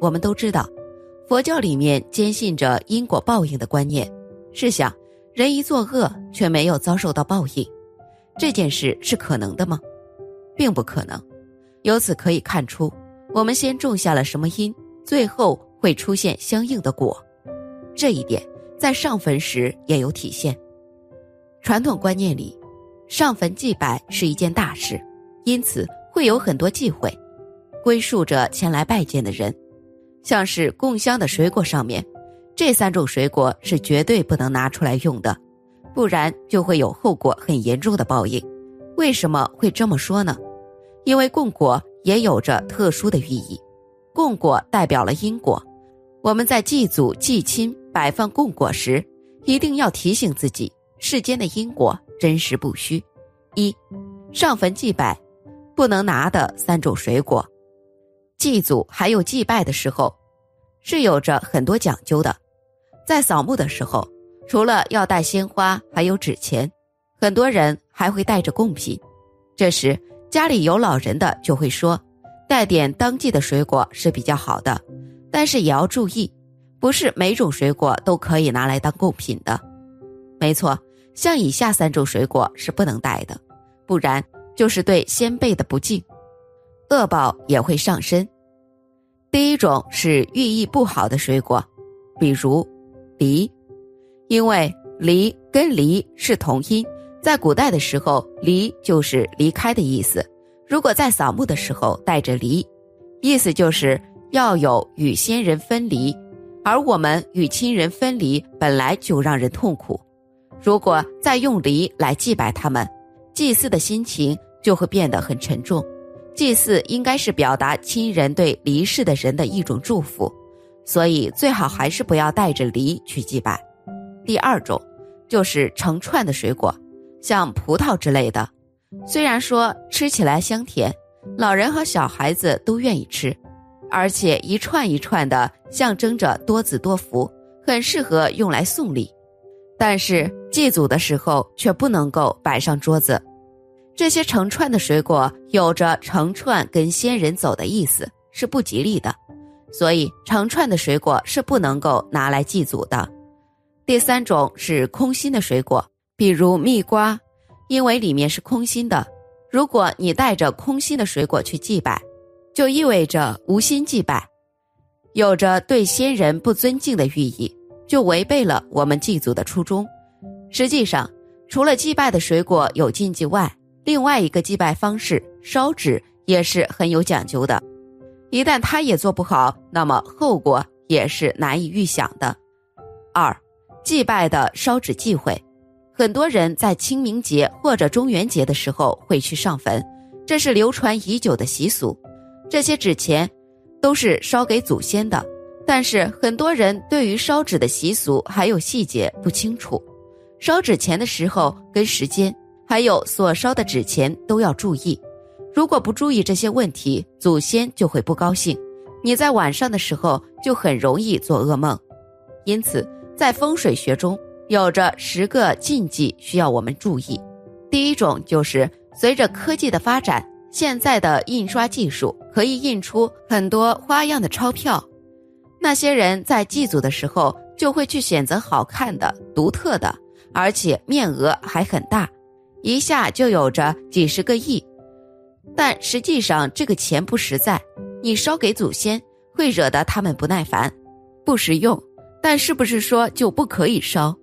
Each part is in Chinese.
我们都知道，佛教里面坚信着因果报应的观念。试想，人一作恶却没有遭受到报应，这件事是可能的吗？并不可能。由此可以看出，我们先种下了什么因，最后会出现相应的果。这一点在上坟时也有体现。传统观念里，上坟祭拜是一件大事，因此会有很多忌讳，归属着前来拜见的人。像是供香的水果上面，这三种水果是绝对不能拿出来用的，不然就会有后果很严重的报应。为什么会这么说呢？因为供果也有着特殊的寓意，供果代表了因果。我们在祭祖祭亲摆放供果时，一定要提醒自己，世间的因果真实不虚。一，上坟祭拜，不能拿的三种水果。祭祖还有祭拜的时候，是有着很多讲究的。在扫墓的时候，除了要带鲜花，还有纸钱，很多人还会带着贡品。这时家里有老人的就会说，带点当季的水果是比较好的，但是也要注意，不是每种水果都可以拿来当贡品的。没错，像以下三种水果是不能带的，不然就是对先辈的不敬。恶报也会上身。第一种是寓意不好的水果，比如梨，因为梨跟离是同音，在古代的时候，离就是离开的意思。如果在扫墓的时候带着梨，意思就是要有与先人分离，而我们与亲人分离本来就让人痛苦，如果再用梨来祭拜他们，祭祀的心情就会变得很沉重。祭祀应该是表达亲人对离世的人的一种祝福，所以最好还是不要带着梨去祭拜。第二种就是成串的水果，像葡萄之类的，虽然说吃起来香甜，老人和小孩子都愿意吃，而且一串一串的象征着多子多福，很适合用来送礼，但是祭祖的时候却不能够摆上桌子。这些成串的水果有着成串跟仙人走的意思，是不吉利的，所以成串的水果是不能够拿来祭祖的。第三种是空心的水果，比如蜜瓜，因为里面是空心的，如果你带着空心的水果去祭拜，就意味着无心祭拜，有着对先人不尊敬的寓意，就违背了我们祭祖的初衷。实际上，除了祭拜的水果有禁忌外，另外一个祭拜方式烧纸也是很有讲究的，一旦他也做不好，那么后果也是难以预想的。二，祭拜的烧纸忌讳，很多人在清明节或者中元节的时候会去上坟，这是流传已久的习俗。这些纸钱都是烧给祖先的，但是很多人对于烧纸的习俗还有细节不清楚，烧纸钱的时候跟时间。还有所烧的纸钱都要注意，如果不注意这些问题，祖先就会不高兴。你在晚上的时候就很容易做噩梦。因此，在风水学中有着十个禁忌需要我们注意。第一种就是随着科技的发展，现在的印刷技术可以印出很多花样的钞票，那些人在祭祖的时候就会去选择好看的、独特的，而且面额还很大。一下就有着几十个亿，但实际上这个钱不实在。你烧给祖先会惹得他们不耐烦，不实用。但是不是说就不可以烧？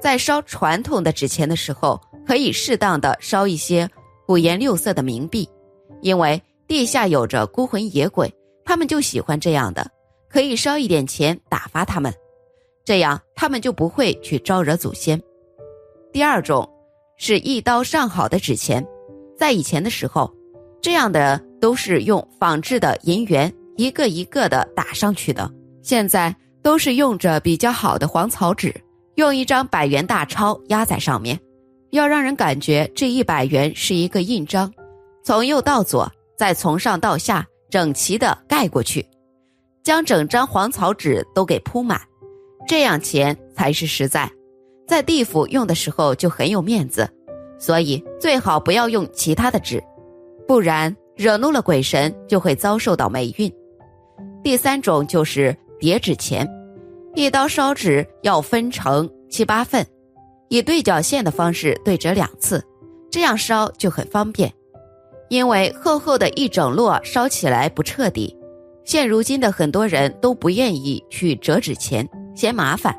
在烧传统的纸钱的时候，可以适当的烧一些五颜六色的冥币，因为地下有着孤魂野鬼，他们就喜欢这样的。可以烧一点钱打发他们，这样他们就不会去招惹祖先。第二种。是一刀上好的纸钱，在以前的时候，这样的都是用仿制的银元一个一个的打上去的，现在都是用着比较好的黄草纸，用一张百元大钞压在上面，要让人感觉这一百元是一个印章，从右到左，再从上到下整齐的盖过去，将整张黄草纸都给铺满，这样钱才是实在。在地府用的时候就很有面子，所以最好不要用其他的纸，不然惹怒了鬼神就会遭受到霉运。第三种就是叠纸钱，一刀烧纸要分成七八份，以对角线的方式对折两次，这样烧就很方便。因为厚厚的一整摞烧起来不彻底，现如今的很多人都不愿意去折纸钱，嫌麻烦。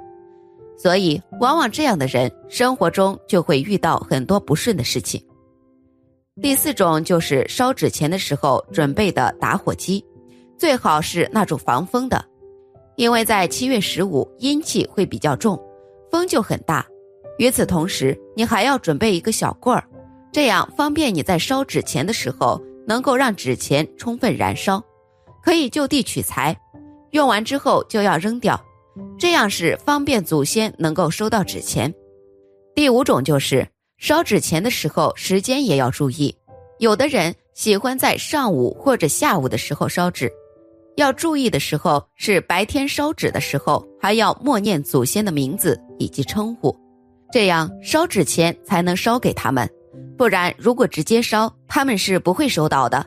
所以，往往这样的人生活中就会遇到很多不顺的事情。第四种就是烧纸钱的时候准备的打火机，最好是那种防风的，因为在七月十五阴气会比较重，风就很大。与此同时，你还要准备一个小棍儿，这样方便你在烧纸钱的时候能够让纸钱充分燃烧，可以就地取材，用完之后就要扔掉。这样是方便祖先能够收到纸钱。第五种就是烧纸钱的时候，时间也要注意。有的人喜欢在上午或者下午的时候烧纸，要注意的时候是白天烧纸的时候，还要默念祖先的名字以及称呼，这样烧纸钱才能烧给他们。不然，如果直接烧，他们是不会收到的。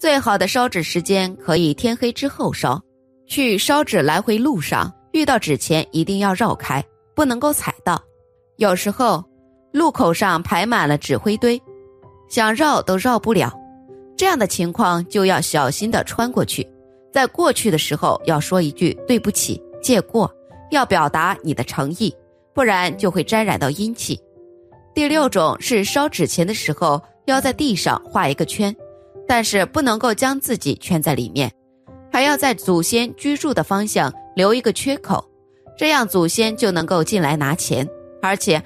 最好的烧纸时间可以天黑之后烧。去烧纸来回路上。遇到纸钱一定要绕开，不能够踩到。有时候路口上排满了纸灰堆，想绕都绕不了。这样的情况就要小心的穿过去。在过去的时候要说一句对不起，借过，要表达你的诚意，不然就会沾染到阴气。第六种是烧纸钱的时候要在地上画一个圈，但是不能够将自己圈在里面。还要在祖先居住的方向留一个缺口，这样祖先就能够进来拿钱，而且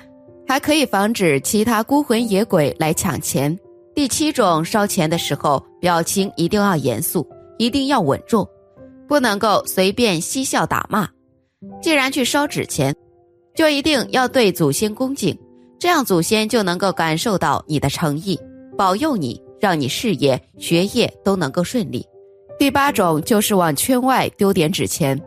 还可以防止其他孤魂野鬼来抢钱。第七种，烧钱的时候表情一定要严肃，一定要稳重，不能够随便嬉笑打骂。既然去烧纸钱，就一定要对祖先恭敬，这样祖先就能够感受到你的诚意，保佑你，让你事业学业都能够顺利。第八种就是往圈外丢点纸钱，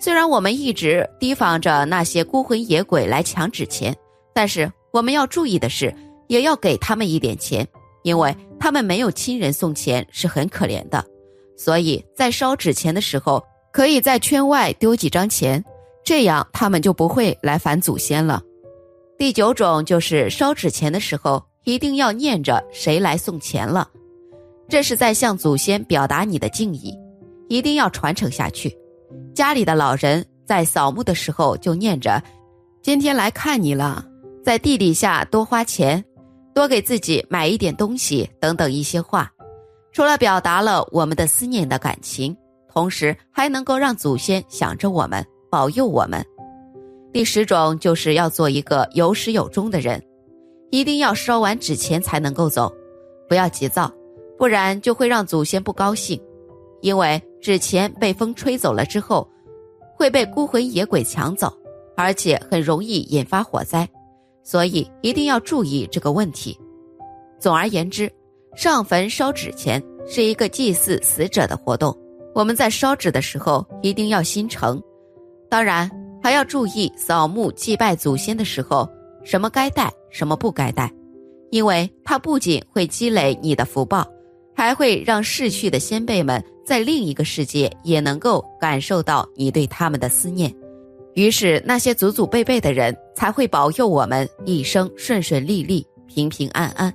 虽然我们一直提防着那些孤魂野鬼来抢纸钱，但是我们要注意的是，也要给他们一点钱，因为他们没有亲人送钱是很可怜的。所以在烧纸钱的时候，可以在圈外丢几张钱，这样他们就不会来烦祖先了。第九种就是烧纸钱的时候，一定要念着谁来送钱了。这是在向祖先表达你的敬意，一定要传承下去。家里的老人在扫墓的时候就念着：“今天来看你了，在地底下多花钱，多给自己买一点东西等等一些话。”除了表达了我们的思念的感情，同时还能够让祖先想着我们，保佑我们。第十种就是要做一个有始有终的人，一定要烧完纸钱才能够走，不要急躁。不然就会让祖先不高兴，因为纸钱被风吹走了之后，会被孤魂野鬼抢走，而且很容易引发火灾，所以一定要注意这个问题。总而言之，上坟烧纸钱是一个祭祀死者的活动，我们在烧纸的时候一定要心诚，当然还要注意扫墓祭拜祖先的时候，什么该带，什么不该带，因为它不仅会积累你的福报。还会让逝去的先辈们在另一个世界也能够感受到你对他们的思念，于是那些祖祖辈辈的人才会保佑我们一生顺顺利利、平平安安。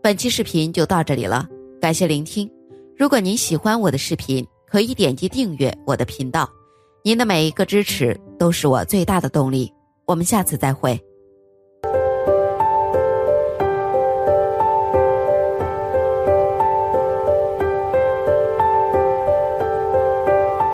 本期视频就到这里了，感谢聆听。如果您喜欢我的视频，可以点击订阅我的频道，您的每一个支持都是我最大的动力。我们下次再会。